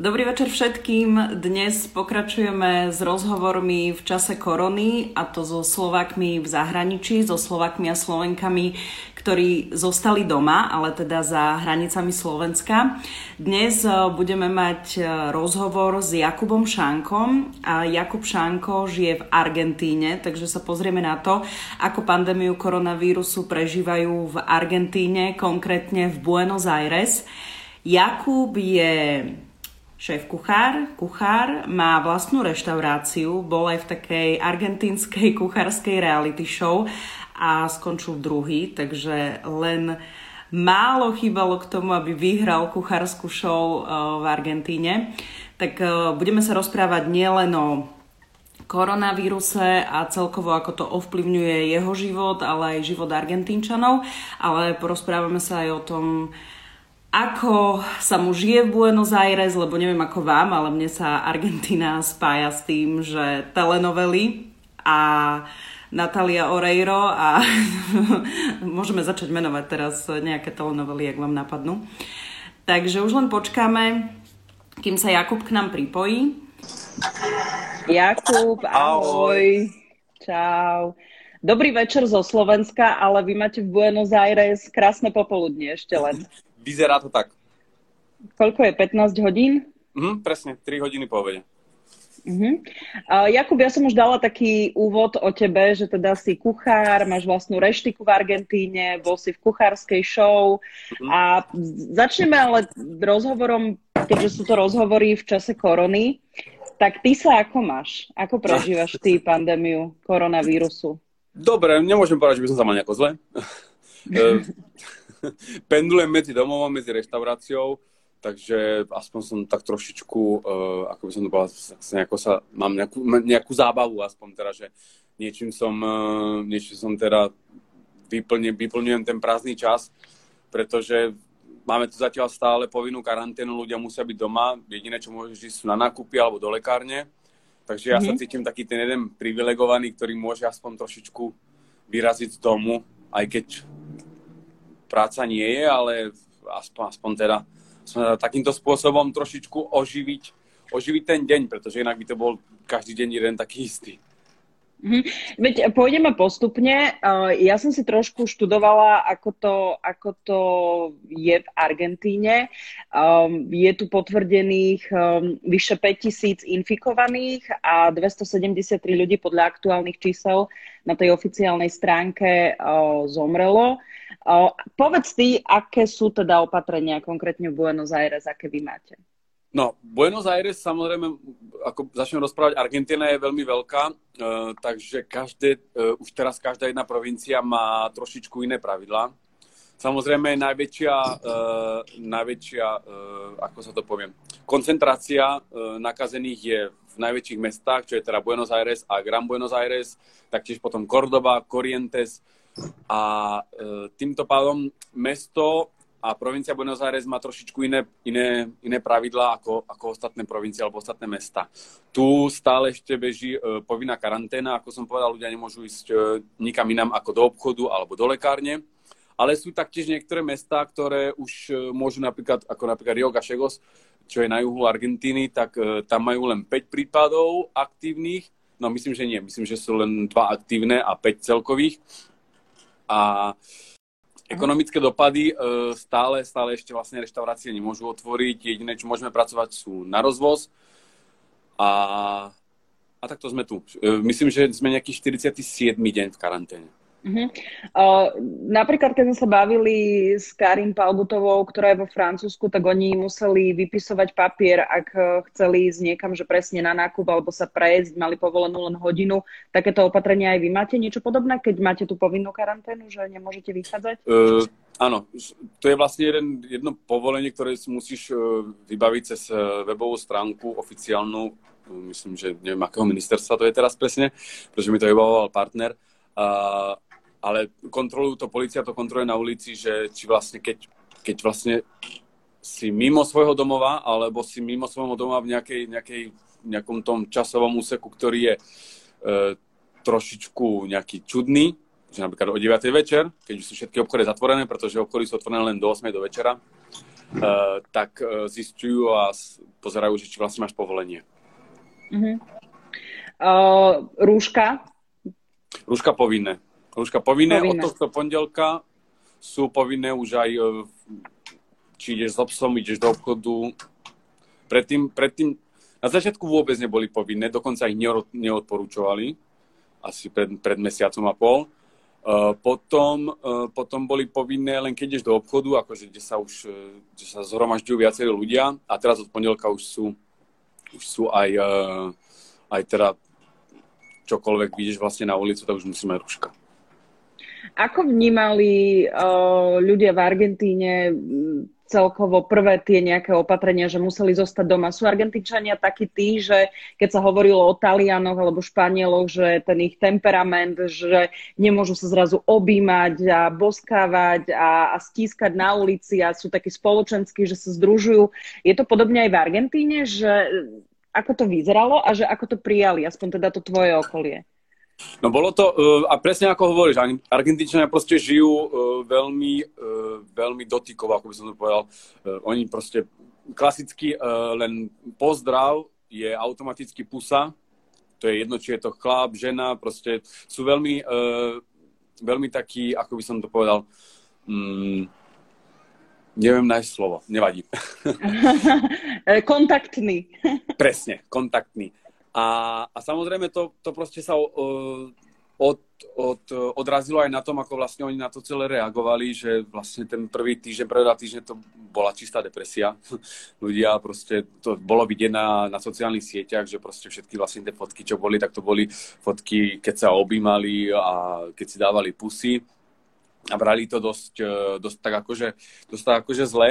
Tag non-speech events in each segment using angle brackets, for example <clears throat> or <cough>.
Dobrý večer všetkým. Dnes pokračujeme s rozhovormi v čase korony a to so Slovakmi v zahraničí, so Slovakmi a Slovenkami, ktorí zostali doma, ale teda za hranicami Slovenska. Dnes e, budeme mať e, rozhovor s Jakubom Šánkom. A Jakub Šánko žije v Argentíne, takže sa pozrieme na to, ako pandémiu koronavírusu prežívajú v Argentíne, konkrétne v Buenos Aires. Jakub je šéf kuchár, kuchár, má vlastnú reštauráciu, bol aj v takej argentínskej <laughs> kuchárskej reality show a skončil druhý, takže len málo chýbalo k tomu, aby vyhral kuchárskú show eh, v Argentíne. Tak eh, budeme sa rozprávať nielen o koronavíruse a celkovo ako to ovplyvňuje jeho život, ale aj život Argentínčanov, ale porozprávame sa aj o tom, ako sa mu žije v Buenos Aires, lebo neviem ako vám, ale mne sa Argentina spája s tým, že telenovely a Natalia Oreiro a <laughs> môžeme začať menovať teraz nejaké telenovely, ak vám napadnú. Takže už len počkáme, kým sa Jakub k nám pripojí. Jakub, ahoj. ahoj. Čau. Dobrý večer zo Slovenska, ale vy máte v Buenos Aires krásne popoludne ešte len. Vyzerá to tak. Koľko je? 15 hodín? Mhm, presne, 3 hodiny po obede. Uh-huh. Uh, Jakub, ja som už dala taký úvod o tebe, že teda si kuchár, máš vlastnú reštiku v Argentíne, bol si v kuchárskej show uh-huh. a začneme ale rozhovorom, keďže sú to rozhovory v čase korony, tak ty sa ako máš? Ako prežívaš ty pandémiu koronavírusu? Dobre, nemôžem povedať, že by som sa mal nejako zle. <laughs> <laughs> Pendulujem medzi domovom, medzi reštauráciou, takže aspoň som tak trošičku, uh, ako by som to povedal, nejako sa, mám nejakú, nejakú zábavu aspoň teda, že niečím som, uh, niečím som teda vyplne, vyplňujem ten prázdny čas, pretože máme tu zatiaľ stále povinnú karanténu, ľudia musia byť doma, jediné, čo môžeš ísť sú na nákupy alebo do lekárne, takže ja mm-hmm. sa mhm. cítim taký ten jeden privilegovaný, ktorý môže aspoň trošičku vyraziť z domu, aj keď práca nie je, ale aspoň, aspoň teda takýmto spôsobom trošičku oživiť, oživiť ten deň, pretože inak by to bol každý deň jeden taký istý. Mm-hmm. Veď pôjdeme postupne. Ja som si trošku študovala, ako to, ako to je v Argentíne. Um, je tu potvrdených um, vyše 5000 infikovaných a 273 ľudí podľa aktuálnych čísel na tej oficiálnej stránke uh, zomrelo. Povedz ty, aké sú teda opatrenia konkrétne v Buenos Aires, aké vy máte? No, Buenos Aires, samozrejme, ako začnem rozprávať, Argentina je veľmi veľká, uh, takže každé, uh, už teraz každá jedna provincia má trošičku iné pravidlá. Samozrejme, najväčšia, uh, najväčšia uh, ako sa to poviem, koncentrácia uh, nakazených je v najväčších mestách, čo je teda Buenos Aires a Gran Buenos Aires, taktiež potom Cordoba, Corrientes, a e, týmto pádom mesto a provincia Buenos Aires má trošičku iné, iné, iné pravidlá ako, ako ostatné provincie alebo ostatné mesta. Tu stále ešte beží e, povinná karanténa, ako som povedal, ľudia nemôžu ísť e, nikam inám ako do obchodu alebo do lekárne. Ale sú taktiež niektoré mestá, ktoré už e, môžu napríklad, ako napríklad Rio Gallegos, čo je na juhu Argentíny, tak e, tam majú len 5 prípadov aktívnych. No myslím, že nie. Myslím, že sú len 2 aktívne a 5 celkových a ekonomické dopady e, stále, stále ešte vlastne reštaurácie nemôžu otvoriť. Jediné, čo môžeme pracovať, sú na rozvoz. A, a takto sme tu. E, myslím, že sme nejaký 47. deň v karanténe. Uh-huh. Uh, napríklad, keď sme sa bavili s Karim Palbutovou, ktorá je vo Francúzsku, tak oni museli vypisovať papier, ak e, chceli ísť niekam, že presne na nákup alebo sa prejsť, mali povolenú len hodinu. Takéto opatrenia aj vy máte niečo podobné, keď máte tú povinnú karanténu, že nemôžete vychádzať? Uh, áno, to je vlastne jeden, jedno povolenie, ktoré si musíš uh, vybaviť cez webovú stránku oficiálnu, myslím, že neviem, akého ministerstva to je teraz presne, pretože mi to vybavoval partner. Uh, ale kontrolujú to, policia to kontroluje na ulici, že či vlastne keď, keď vlastne si mimo svojho domova, alebo si mimo svojho domova v nejakej, nejakej, nejakom tom časovom úseku, ktorý je e, trošičku nejaký čudný, že napríklad o 9. večer, keď už sú všetky obchody zatvorené, pretože obchody sú otvorené len do 8. do večera, tak zistujú a pozerajú, že či vlastne máš povolenie. Uh-huh. Uh, rúška? Rúška povinné. Rúška povinné. povinné. Od tohto pondelka sú povinné už aj či ideš s obsom, ideš do obchodu. Predtým, predtým na začiatku vôbec neboli povinné, dokonca ich neodporúčovali, asi pred, pred mesiacom a pol. Uh, potom, uh, potom boli povinné len keď ideš do obchodu, akože kde sa už kde sa zhromažďujú viacerí ľudia a teraz od pondelka už sú, už sú aj, uh, aj teda čokoľvek vidíš vlastne na ulicu, tak už musíme ruška. Ako vnímali ľudia v Argentíne celkovo prvé tie nejaké opatrenia, že museli zostať doma. Sú Argentinčania takí tí, že keď sa hovorilo o Talianoch alebo Španieloch, že ten ich temperament, že nemôžu sa zrazu objímať a boskávať a, a stískať na ulici a sú takí spoločenskí, že sa združujú. Je to podobne aj v Argentíne, že ako to vyzeralo a že ako to prijali, aspoň teda to tvoje okolie? No bolo to, uh, a presne ako hovoríš, Argentíčania proste žijú uh, veľmi, uh, veľmi dotykovo, ako by som to povedal. Oni proste klasicky len pozdrav je automaticky pusa, to je jedno, či je to chlap, žena, proste sú veľmi, veľmi takí, ako by som to povedal, um, neviem nájsť slovo, nevadí. <laughs> kontaktný. Presne, kontaktný. A, a samozrejme to, to proste sa uh, od, od, odrazilo aj na tom, ako vlastne oni na to celé reagovali, že vlastne ten prvý týždeň, prvý dva to bola čistá depresia. <laughs> Ľudia proste, to bolo vidieť na, na sociálnych sieťach, že proste všetky vlastne tie fotky, čo boli, tak to boli fotky, keď sa objímali a keď si dávali pusy. A brali to dosť, e, dosť tak akože, dosť tak akože zle,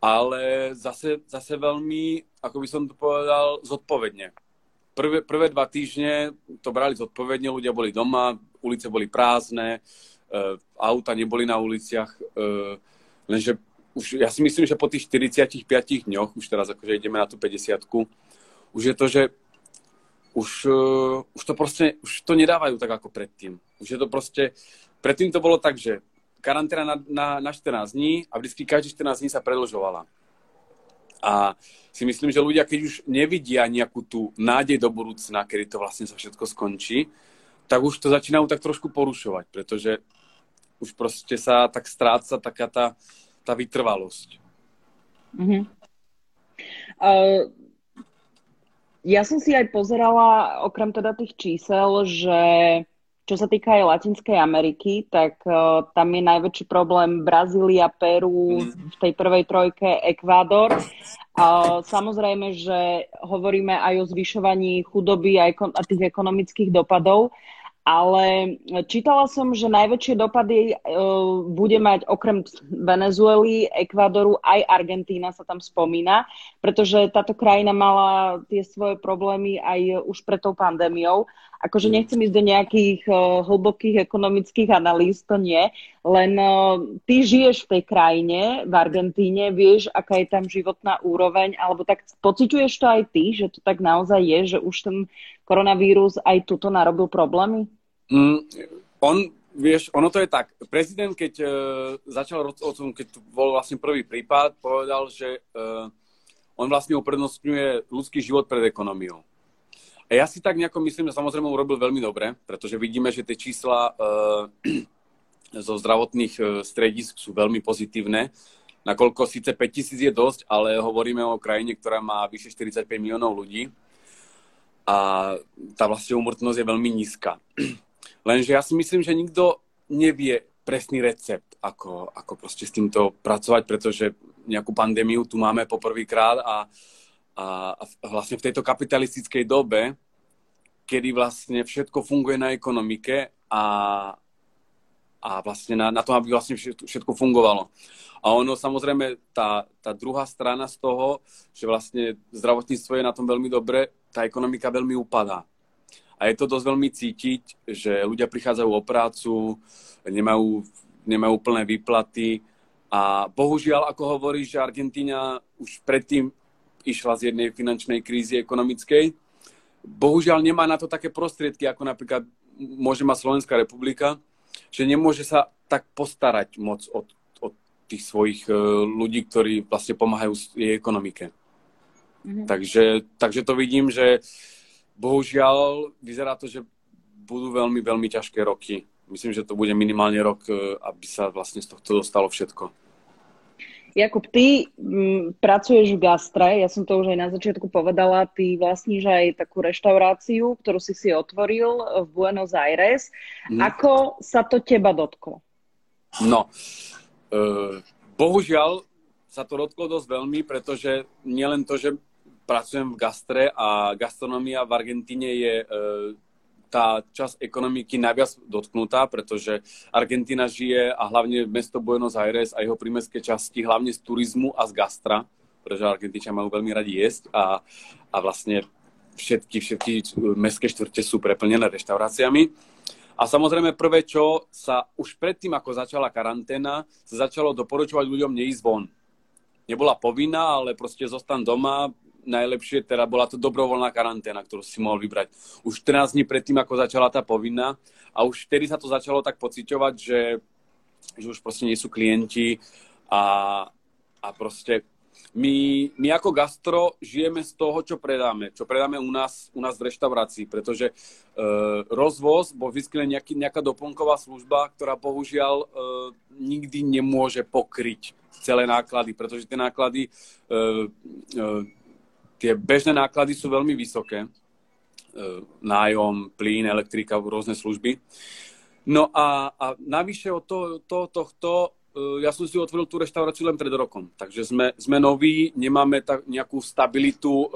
ale zase, zase veľmi, ako by som to povedal, zodpovedne prvé, prvé dva týždne to brali zodpovedne, ľudia boli doma, ulice boli prázdne, uh, auta neboli na uliciach, uh, lenže už, ja si myslím, že po tých 45 dňoch, už teraz akože ideme na tú 50 už je to, že už, uh, už to proste, už to nedávajú tak ako predtým. Už je to proste, predtým to bolo tak, že karanténa na, na, na 14 dní a vždy každý 14 dní sa predlžovala. A si myslím, že ľudia, keď už nevidia nejakú tú nádej do budúcna, kedy to vlastne sa všetko skončí, tak už to začínajú tak trošku porušovať, pretože už proste sa tak stráca taká tá, tá vytrvalosť. Mm-hmm. Uh, ja som si aj pozerala, okrem teda tých čísel, že čo sa týka aj Latinskej Ameriky, tak uh, tam je najväčší problém Brazília, Peru, mm. v tej prvej trojke Ekvádor. A samozrejme, že hovoríme aj o zvyšovaní chudoby a, a tých ekonomických dopadov, ale čítala som, že najväčšie dopady uh, bude mať okrem Venezuely, Ekvádoru, aj Argentína sa tam spomína, pretože táto krajina mala tie svoje problémy aj už pred tou pandémiou. Akože nechcem ísť do nejakých uh, hlbokých ekonomických analýz, to nie, len uh, ty žiješ v tej krajine, v Argentíne, vieš, aká je tam životná úroveň, alebo tak pociťuješ to aj ty, že to tak naozaj je, že už ten koronavírus aj tuto narobil problémy? Mm, on, vieš, ono to je tak. Prezident, keď uh, začal tom, keď bol vlastne prvý prípad, povedal, že uh, on vlastne uprednostňuje ľudský život pred ekonomiou. Ja si tak nejako myslím, že samozrejme urobil veľmi dobre, pretože vidíme, že tie čísla uh, <clears throat> zo zdravotných uh, stredisk sú veľmi pozitívne. Nakoľko síce 5000 je dosť, ale hovoríme o krajine, ktorá má vyše 45 miliónov ľudí a tá vlastne umrtnosť je veľmi nízka. <clears throat> Lenže ja si myslím, že nikto nevie presný recept, ako, ako proste s týmto pracovať, pretože nejakú pandémiu tu máme poprvýkrát a, a, a vlastne v tejto kapitalistickej dobe, kedy vlastne všetko funguje na ekonomike a, a vlastne na, na tom, aby vlastne všetko fungovalo. A ono samozrejme, tá, tá druhá strana z toho, že vlastne zdravotníctvo je na tom veľmi dobre, tá ekonomika veľmi upadá. A je to dosť veľmi cítiť, že ľudia prichádzajú o prácu, nemajú, nemajú plné výplaty a bohužiaľ, ako hovorí, že Argentína už predtým išla z jednej finančnej krízy ekonomickej, bohužiaľ nemá na to také prostriedky, ako napríklad môže mať Slovenská republika, že nemôže sa tak postarať moc o, o tých svojich ľudí, ktorí vlastne pomáhajú jej ekonomike. Mm-hmm. Takže, takže to vidím, že bohužiaľ vyzerá to, že budú veľmi, veľmi ťažké roky. Myslím, že to bude minimálne rok, aby sa vlastne z tohto dostalo všetko. Jakub, ty m, mm, pracuješ v gastre, ja som to už aj na začiatku povedala, ty vlastníš aj takú reštauráciu, ktorú si si otvoril v Buenos Aires. Mm. Ako sa to teba dotklo? No, e, bohužiaľ sa to dotklo dosť veľmi, pretože nielen to, že pracujem v gastre a gastronomia v Argentíne je e, tá časť ekonomiky najviac dotknutá, pretože Argentina žije a hlavne mesto Buenos Aires a jeho prímestské časti hlavne z turizmu a z gastra, pretože Argentíčania majú veľmi radi jesť a, a vlastne všetky, všetky mestské štvrte sú preplnené reštauráciami. A samozrejme prvé, čo sa už predtým, ako začala karanténa, sa začalo doporučovať ľuďom neísť von. Nebola povinná, ale proste zostan doma, najlepšie teda bola to dobrovoľná karanténa, ktorú si mohol vybrať. Už 14 dní predtým, ako začala tá povinná a už vtedy sa to začalo tak pociťovať, že, že už proste nie sú klienti a, a proste my, my ako gastro žijeme z toho, čo predáme. Čo predáme u nás, u nás v reštaurácii, pretože e, rozvoz bol vždy nejaký, nejaká doplnková služba, ktorá bohužiaľ e, nikdy nemôže pokryť celé náklady, pretože tie náklady e, e, tie bežné náklady sú veľmi vysoké. E, nájom, plyn, elektrika, rôzne služby. No a, a navyše od to, to, tohto, e, ja som si otvoril tú reštauráciu len pred rokom, takže sme, sme noví, nemáme tak nejakú stabilitu, e,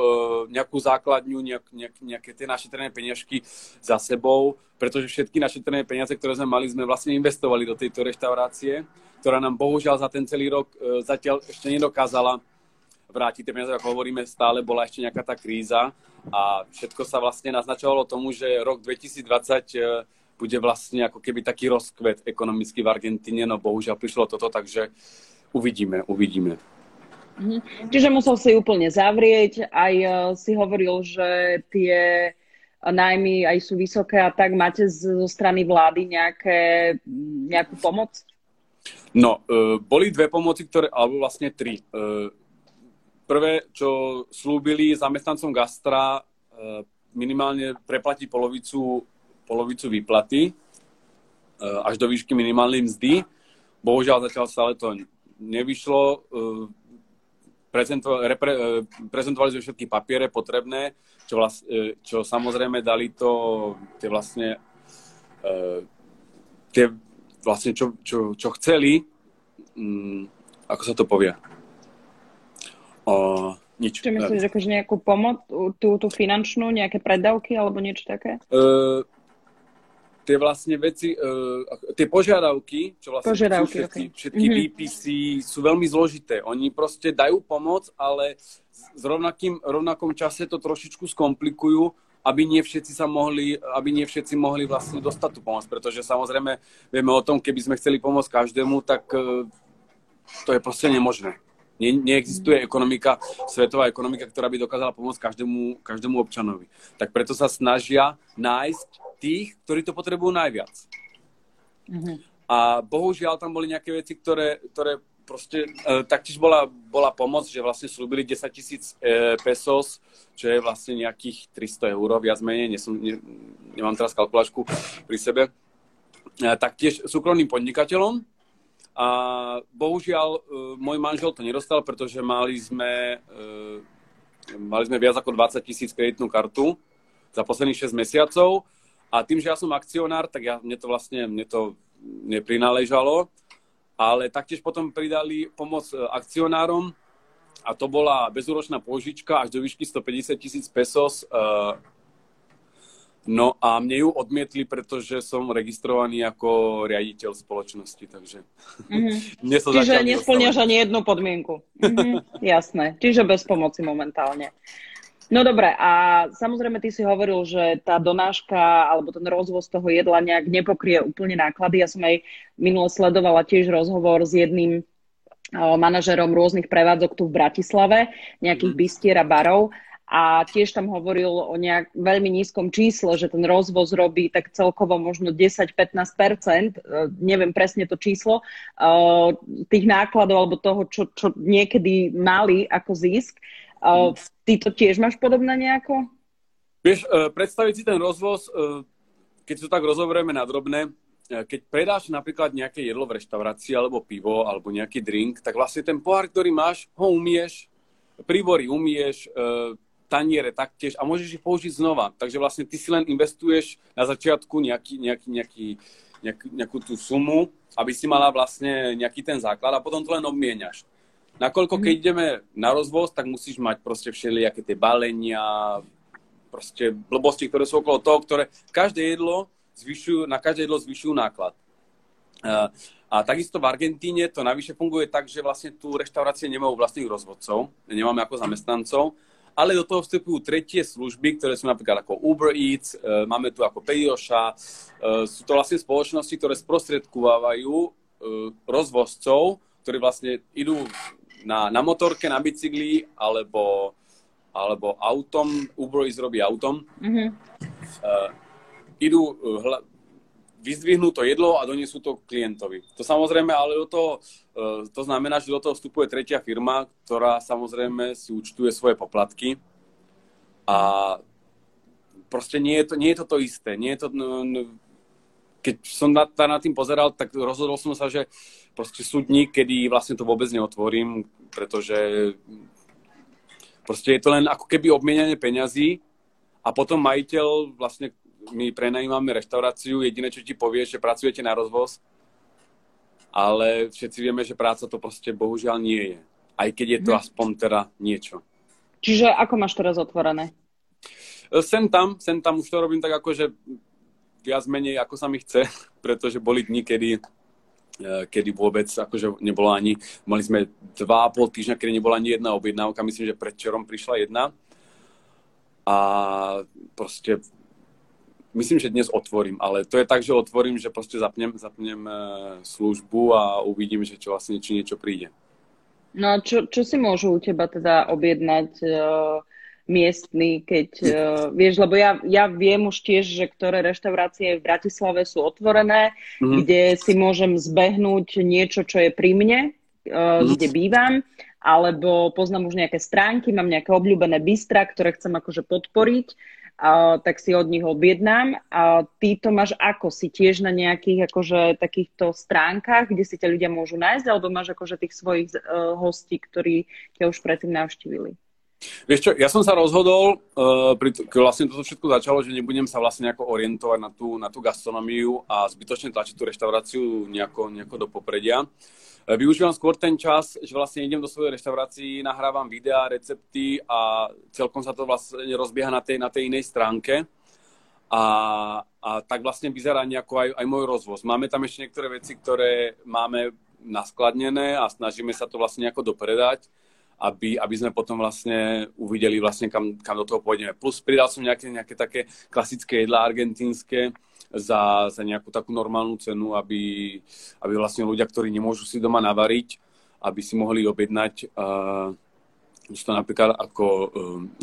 nejakú základňu, nejak, nejak, nejaké tie našetrené peniažky za sebou, pretože všetky našetrené peniaze, ktoré sme mali, sme vlastne investovali do tejto reštaurácie, ktorá nám bohužiaľ za ten celý rok zatiaľ ešte nedokázala vrátiť tie peniaze, ako hovoríme, stále bola ešte nejaká tá kríza a všetko sa vlastne naznačovalo tomu, že rok 2020 e, bude vlastne ako keby taký rozkvet ekonomicky v Argentíne, no bohužiaľ prišlo toto, takže uvidíme, uvidíme. Mhm. Čiže musel si úplne zavrieť, aj e, si hovoril, že tie nájmy aj sú vysoké a tak máte zo strany vlády nejaké, nejakú pomoc? No, e, boli dve pomoci, ktoré, alebo vlastne tri prvé, čo slúbili zamestnancom gastra, eh, minimálne preplatí polovicu, polovicu výplaty eh, až do výšky minimálnej mzdy. Bohužiaľ zatiaľ stále to nevyšlo. Repre, prezentovali sme všetky papiere potrebné, čo, vlast, čo samozrejme dali to tie vlastne tie vlastne čo, čo, čo chceli, mm, ako sa to povie, O, nič. Čo myslíš, že akože nejakú pomoc, tú, tú finančnú, nejaké predávky alebo niečo také? Uh, tie vlastne veci, uh, tie požiadavky, čo vlastne požiadavky, sú všetky, okay. všetky mm-hmm. výpisy, sú veľmi zložité. Oni proste dajú pomoc, ale s rovnakým, rovnakom čase to trošičku skomplikujú, aby nie všetci sa mohli, aby nie všetci mohli vlastne dostať tú pomoc, pretože samozrejme vieme o tom, keby sme chceli pomôcť každému, tak uh, to je proste nemožné. Ne, neexistuje ekonomika, svetová ekonomika, ktorá by dokázala pomôcť každému, každému občanovi. Tak preto sa snažia nájsť tých, ktorí to potrebujú najviac. Mm-hmm. A bohužiaľ tam boli nejaké veci, ktoré, ktoré proste, e, taktiež bola, bola pomoc, že vlastne slúbili 10 tisíc e, pesos, čo je vlastne nejakých 300 eur, viac menej, nesom, ne, nemám teraz kalkulačku pri sebe. E, taktiež súkromným podnikateľom, a bohužiaľ, e, môj manžel to nedostal, pretože mali sme, e, mali sme viac ako 20 tisíc kreditnú kartu za posledných 6 mesiacov. A tým, že ja som akcionár, tak ja, mne to vlastne mne to neprináležalo. Ale taktiež potom pridali pomoc e, akcionárom a to bola bezúročná pôžička až do výšky 150 tisíc pesos No a mne ju odmietli, pretože som registrovaný ako riaditeľ spoločnosti, takže... <laughs> Mm-hmm. Čiže nesplňaš ani jednu podmienku. Mm-hmm. <laughs> Jasné, čiže bez pomoci momentálne. No dobre, a samozrejme ty si hovoril, že tá donáška alebo ten rozvoz toho jedla nejak nepokrie úplne náklady. Ja som aj minule sledovala tiež rozhovor s jedným manažerom rôznych prevádzok tu v Bratislave, nejakých mm. bistier a barov a tiež tam hovoril o nejak veľmi nízkom čísle, že ten rozvoz robí tak celkovo možno 10-15%, neviem presne to číslo, tých nákladov alebo toho, čo, čo niekedy mali ako zisk. Ty to tiež máš podobné nejako? Vieš, predstaviť si ten rozvoz, keď to tak rozoberieme na drobné, E, keď predáš napríklad nejaké jedlo v reštaurácii, alebo pivo, alebo nejaký drink, tak vlastne ten pohár, ktorý máš, ho umieš, príbory umieš, e, taniere taktiež a môžeš ich použiť znova. Takže vlastne ty si len investuješ na začiatku nejaký, nejaký, nejaký, nejakú, nejakú tú sumu, aby si mala vlastne nejaký ten základ a potom to len obmieniaš. Nakoľko keď mhm. ideme na rozvoz, tak musíš mať proste všelijaké tie balenia, proste blbosti, ktoré sú okolo toho, ktoré každé jedlo zvyšujú, na každé jedlo zvyšujú náklad. A, a takisto v Argentíne to navyše funguje tak, že vlastne tu reštaurácie nemajú vlastných rozvodcov, nemáme ako zamestnancov, ale do toho vstupujú tretie služby, ktoré sú napríklad ako Uber Eats, e, máme tu ako Pedioša, e, sú to vlastne spoločnosti, ktoré sprostredkovávajú e, rozvozcov, ktorí vlastne idú na, na motorke, na bicykli alebo, alebo autom, Uber Eats robí autom. Mm-hmm idú hla, vyzdvihnú to jedlo a donesú to klientovi. To samozrejme, ale do toho, eh, to znamená, že do toho vstupuje tretia firma, ktorá samozrejme si účtuje svoje poplatky a proste nie je to, nie je to, to isté. Nie je to, no, no, keď som na, na tým pozeral, tak rozhodol som sa, že proste sú dní, kedy vlastne to vôbec neotvorím, pretože proste je to len ako keby obmienanie peňazí a potom majiteľ vlastne my prenajímame reštauráciu, jediné, čo ti povie, že pracujete na rozvoz, ale všetci vieme, že práca to proste bohužiaľ nie je. Aj keď je to hm. aspoň teda niečo. Čiže ako máš teraz otvorené? E, sem tam, sem tam už to robím tak ako, že viac menej ako sa mi chce, <laughs> pretože boli dni, kedy e, kedy vôbec akože nebolo ani, mali sme dva a pol týždňa, kedy nebola ani jedna objednávka, myslím, že predčerom prišla jedna a proste myslím, že dnes otvorím, ale to je tak, že otvorím, že proste zapnem, zapnem e, službu a uvidím, že čo vlastne či niečo príde. No a čo, čo si môžu u teba teda objednať uh, miestny, keď, uh, vieš, lebo ja, ja viem už tiež, že ktoré reštaurácie v Bratislave sú otvorené, mm-hmm. kde si môžem zbehnúť niečo, čo je pri mne, uh, kde bývam, alebo poznám už nejaké stránky, mám nejaké obľúbené bystra, ktoré chcem akože podporiť tak si od nich objednám. A ty to máš ako? Si tiež na nejakých akože takýchto stránkach, kde si ťa ľudia môžu nájsť, alebo máš akože tých svojich uh, hostí, ktorí ťa už predtým navštívili? Vieš čo, ja som sa rozhodol, to, keď vlastne toto všetko začalo, že nebudem sa vlastne nejako orientovať na tú, na tú gastronomiu a zbytočne tlačiť tú reštauráciu nejako, nejako do popredia. Uh, E, využívam skôr ten čas, že vlastne idem do svojej reštaurácii, nahrávam videá, recepty a celkom sa to vlastne rozbieha na tej, na tej inej stránke. A, a tak vlastne vyzerá nejako aj, aj môj rozvoz. Máme tam ešte niektoré veci, ktoré máme naskladnené a snažíme sa to vlastne nejako dopredať, aby, aby sme potom vlastne uvideli vlastne, kam, kam do toho pôjdeme. Plus pridal som nejaké, nejaké také klasické jedlá argentínske, za, za nejakú takú normálnu cenu, aby, aby vlastne ľudia, ktorí nemôžu si doma navariť, aby si mohli objednať uh, to napríklad ako uh,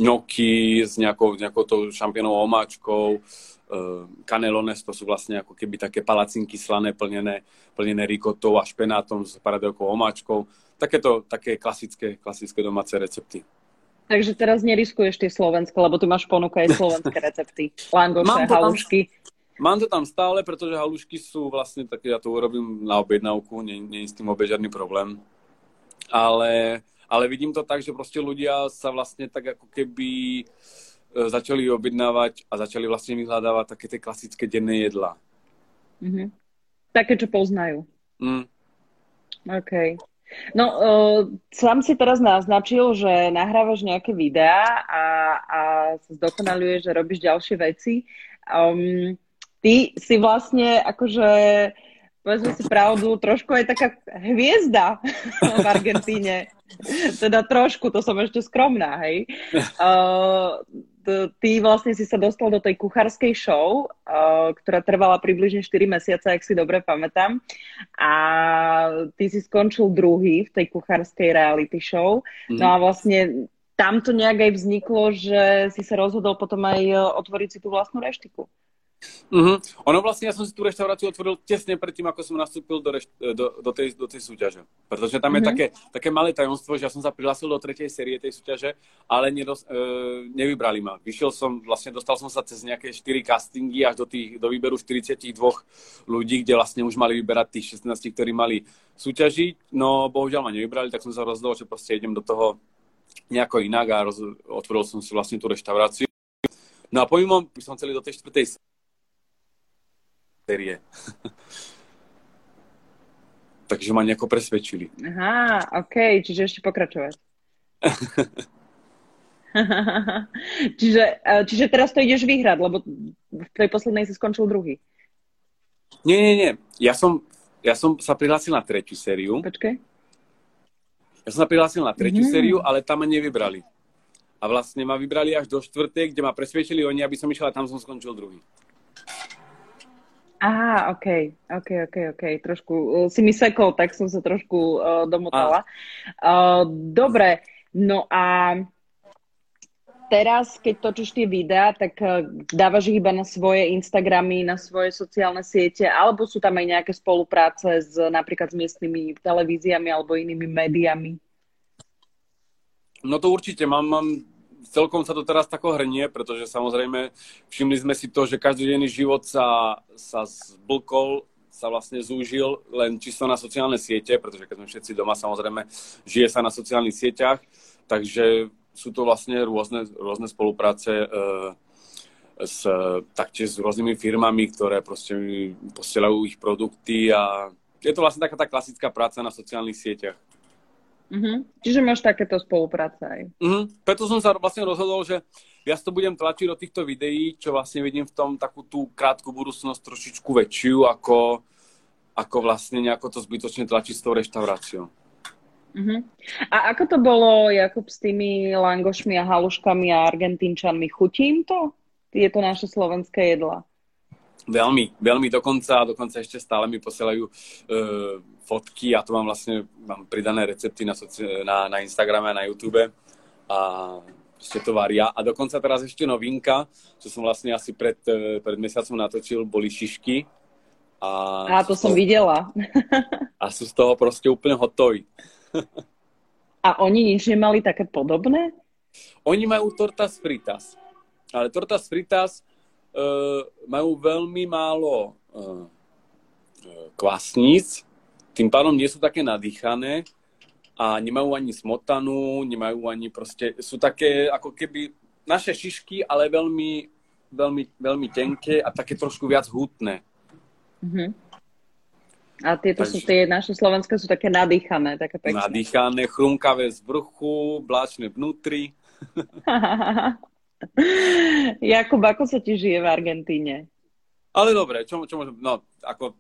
ňoky s nejakou, nejakou tou šampiónovou omáčkou, uh, canelones, to sú vlastne ako keby také palacinky slané, plnené, plnené rikotou a špenátom s paradojkou omáčkou. Takéto, také klasické, klasické domáce recepty. Takže teraz neriskuješ tie slovenské, lebo ty máš ponuka aj slovenské recepty. Langoše, halušky. Mám to tam stále, pretože halušky sú vlastne také, ja to urobím na objednávku, nie, nie je s tým vôbec žiadny problém. Ale, ale vidím to tak, že proste ľudia sa vlastne tak ako keby e, začali objednávať a začali vlastne vyhľadávať také tie klasické denné jedlá. Mm-hmm. Také, čo poznajú. Mm. OK. No, uh, sám si teraz naznačil, že nahrávaš nejaké videá a, a zdokonaluješ, že robíš ďalšie veci. Um, ty si vlastne akože povedzme si pravdu, trošku aj taká hviezda <laughs> v Argentíne. Teda trošku, to som ešte skromná, hej. <laughs> Uh, ty vlastne si sa dostal do tej kuchárskej show, uh, ktorá trvala približne 4 mesiace, ak si dobre pamätám. A ty si skončil druhý v tej kuchárskej reality show. Mm-hmm. No a vlastne tam to nejak aj vzniklo, že si sa rozhodol potom aj e, otvoriť si tú vlastnú reštiku. Uh-huh. Ono vlastne, ja som si tú reštauráciu otvoril tesne predtým, ako som nastúpil do, rešt- do, do, tej, do tej súťaže. Pretože tam uh-huh. je mhm. také, také malé tajomstvo, že ja som sa prihlásil do tretej série tej súťaže, ale nedos- e, nevybrali ma. Vyšiel som, vlastne dostal som sa cez nejaké 4 castingy až do, tých, do výberu 42 ľudí, kde vlastne už mali vyberať tých 16, ktorí mali súťažiť. No bohužiaľ ma nevybrali, tak som sa rozhodol, že proste idem do toho nejako inak a roz- otvoril som si vlastne tú reštauráciu. No a pomimo, by som chcel do tej štvrtej série. <laughs> Takže ma nejako presvedčili. Aha, OK, čiže ešte pokračovať. <laughs> čiže, e, čiže teraz to ideš vyhrať, lebo v tej poslednej si skončil druhý. Nie, nie, nie. Ja som, ja som sa prihlásil na tretiu sériu. Počkej. Ja som sa prihlásil na tretiu mm. sériu, ale tam ma nevybrali. A vlastne ma vybrali až do štvrtej, kde ma presvedčili oni, aby som išiel a tam som skončil druhý. Aha, OK, OK, OK, OK. Trošku uh, si mi sekol, tak som sa trošku uh, domotala. Uh, dobre, no a teraz, keď točíš tie videá, tak uh, dávaš ich iba na svoje Instagramy, na svoje sociálne siete, alebo sú tam aj nejaké spolupráce s napríklad s miestnymi televíziami alebo inými médiami? No to určite. Mám, mám celkom sa to teraz tako hrnie, pretože samozrejme všimli sme si to, že každodenný život sa, sa zblkol, sa vlastne zúžil len čisto na sociálne siete, pretože keď sme všetci doma, samozrejme, žije sa na sociálnych sieťach, takže sú to vlastne rôzne, rôzne spolupráce e, s, taktiež s rôznymi firmami, ktoré proste posielajú ich produkty a je to vlastne taká tá klasická práca na sociálnych sieťach. Uh-huh. Čiže máš takéto spolupráce aj. Uh-huh. Preto som sa vlastne rozhodol, že ja to budem tlačiť do týchto videí, čo vlastne vidím v tom takú tú krátku budúcnosť trošičku väčšiu, ako, ako vlastne nejako to zbytočne tlačiť s tou reštauráciou. Uh-huh. A ako to bolo, Jakub, s tými langošmi a haluškami a argentínčanmi? Chutí im to? to naše slovenské jedla? Veľmi, veľmi dokonca, dokonca ešte stále mi posielajú uh, fotky a to mám vlastne, mám pridané recepty na, na, na Instagrame a na YouTube a ešte to varia. A dokonca teraz ešte novinka, čo som vlastne asi pred, uh, pred mesiacom natočil, boli šišky. A, a to som toho, videla. a sú z toho proste úplne hotoví. a oni nič nemali také podobné? Oni majú tortas fritas. Ale tortas fritas majú veľmi málo uh, kvasníc, tým pádom nie sú také nadýchané a nemajú ani smotanu, nemajú ani proste, sú také ako keby naše šišky, ale veľmi, veľmi, veľmi tenké a také trošku viac hutné. Mm-hmm. A tieto Takže, sú tie naše slovenské sú také nadýchané, také pekné. Nadýchané, chrumkavé z vrchu, bláčne vnútri. <laughs> <laughs> Jakub, ako sa ti žije v Argentíne? Ale dobre, čo, čo môžem, no, ako,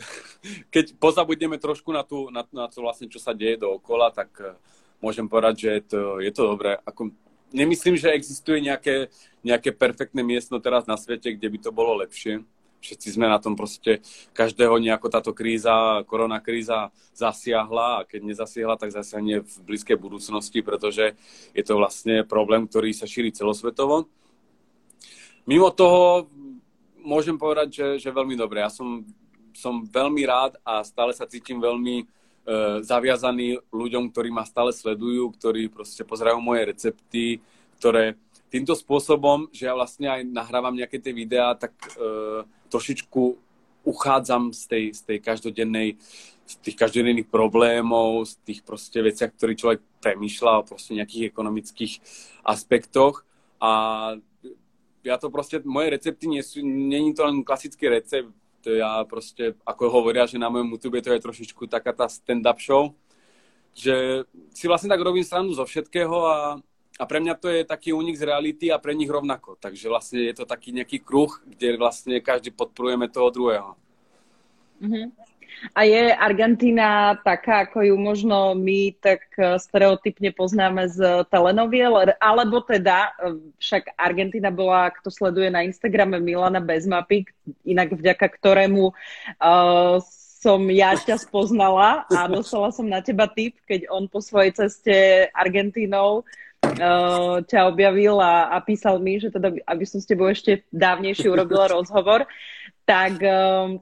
<laughs> keď pozabudneme trošku na, tú, na, na to vlastne, čo sa deje dookola, tak uh, môžem povedať, že to, je to dobré. Ako, nemyslím, že existuje nejaké, nejaké perfektné miesto teraz na svete, kde by to bolo lepšie všetci sme na tom proste, každého nejako táto kríza, korona kríza zasiahla a keď nezasiahla, tak zasiahne v blízkej budúcnosti, pretože je to vlastne problém, ktorý sa šíri celosvetovo. Mimo toho môžem povedať, že, že veľmi dobre. Ja som, som veľmi rád a stále sa cítim veľmi e, zaviazaný ľuďom, ktorí ma stále sledujú, ktorí proste pozerajú moje recepty, ktoré týmto spôsobom, že ja vlastne aj nahrávam nejaké tie videá, tak e, trošičku uchádzam z tej, z tej každodennej, z tých každodenných problémov, z tých proste veciach, ktoré človek premýšľa o proste nejakých ekonomických aspektoch. A ja to proste, moje recepty nie sú, není to len klasický recept, ja proste, ako hovoria, že na mojom YouTube to je trošičku taká tá stand-up show, že si vlastne tak robím stranu zo všetkého a a pre mňa to je taký únik z reality a pre nich rovnako. Takže vlastne je to taký nejaký kruh, kde vlastne každý podporujeme toho druhého. Uh-huh. A je Argentína taká, ako ju možno my tak eh, stereotypne poznáme z telenoviel, alebo teda eh, však Argentína bola, kto sleduje na Instagrame Milana bez mapy, inak vďaka ktorému uh, som ja ťa spoznala a dostala som na teba tip, keď on po svojej ceste Argentínou uh, <laughs> ťa objavil a, a písal mi, že teda, aby som s tebou ešte dávnejšie urobila <laughs> rozhovor, tak, uh,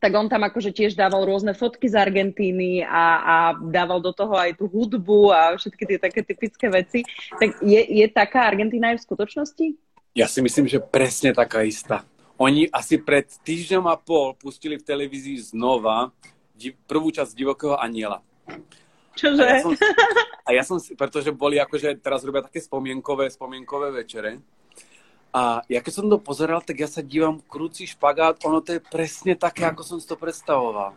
tak on tam akože tiež dával rôzne fotky z Argentíny a, a dával do toho aj tú hudbu a všetky tie také typické veci. Tak je, je taká Argentína aj v skutočnosti? Ja si myslím, že presne taká istá. Oni asi pred týždňom a pol pustili v televízii znova prvú časť Divokého aniela. Čože? A ja som, a ja som pretože boli akože teraz robia také spomienkové, spomienkové večere. A ja keď som to pozeral, tak ja sa dívam krúci špagát, ono to je presne také, ako som si to predstavoval.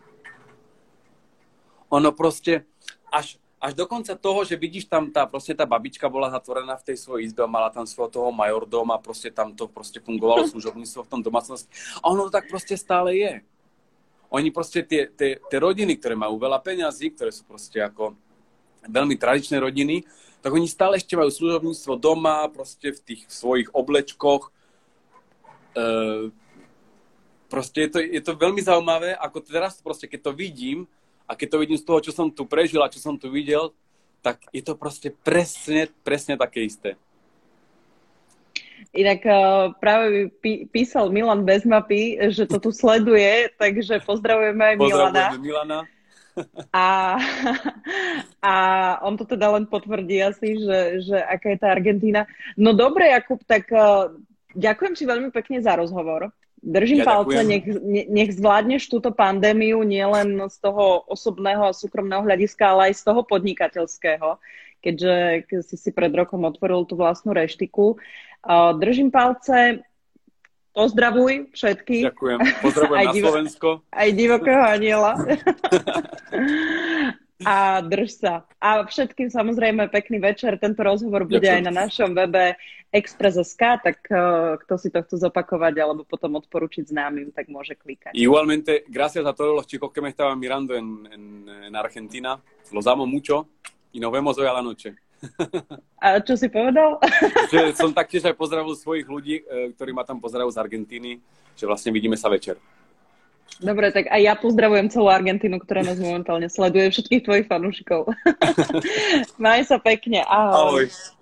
Ono proste, až, až do konca toho, že vidíš tam, tá, proste tá babička bola zatvorená v tej svojej izbe, mala tam svojho toho majordoma, proste tam to proste fungovalo služobníctvo v tom domácnosti. A ono to tak proste stále je. Oni proste tie, tie, tie rodiny, ktoré majú veľa peňazí, ktoré sú proste ako veľmi tradičné rodiny, tak oni stále ešte majú služobníctvo doma, proste v tých svojich oblečkoch. E, proste je to, je to veľmi zaujímavé, ako teraz proste, keď to vidím a keď to vidím z toho, čo som tu prežil a čo som tu videl, tak je to proste presne, presne také isté. Inak uh, práve pí, písal Milan bez mapy, že to tu sleduje, takže pozdravujeme aj Pozdravujeme Milana. Milana. <laughs> A, a on to teda len potvrdí asi, že, že aká je tá Argentína. No dobre, Jakub, tak uh, ďakujem ti veľmi pekne za rozhovor. Držím ja palce, nech, nech zvládneš túto pandémiu nielen z toho osobného a súkromného hľadiska, ale aj z toho podnikateľského, keďže si si pred rokom otvoril tú vlastnú reštiku. Držím palce, Pozdravuj všetkých. Ďakujem. Pozdravujem aj na divo- Slovensko. Aj divokého aniela. <laughs> a drž sa. A všetkým samozrejme pekný večer. Tento rozhovor bude Ďakujem. aj na našom webe Express.sk, tak uh, kto si to chce zopakovať alebo potom odporučiť známym, tak môže klikať. Igualmente, gracias a todos los chicos que me estaban mirando en, en, en Argentina. Los amo mucho y nos vemos hoy a la noche. A čo si povedal? že som taktiež aj pozdravil svojich ľudí, e, ktorí ma tam pozdravujú z Argentíny, že vlastne vidíme sa večer. Dobre, tak aj ja pozdravujem celú Argentínu, ktorá nás momentálne sleduje, všetkých tvojich fanúšikov. <laughs> Maj sa pekne, ahoj. ahoj.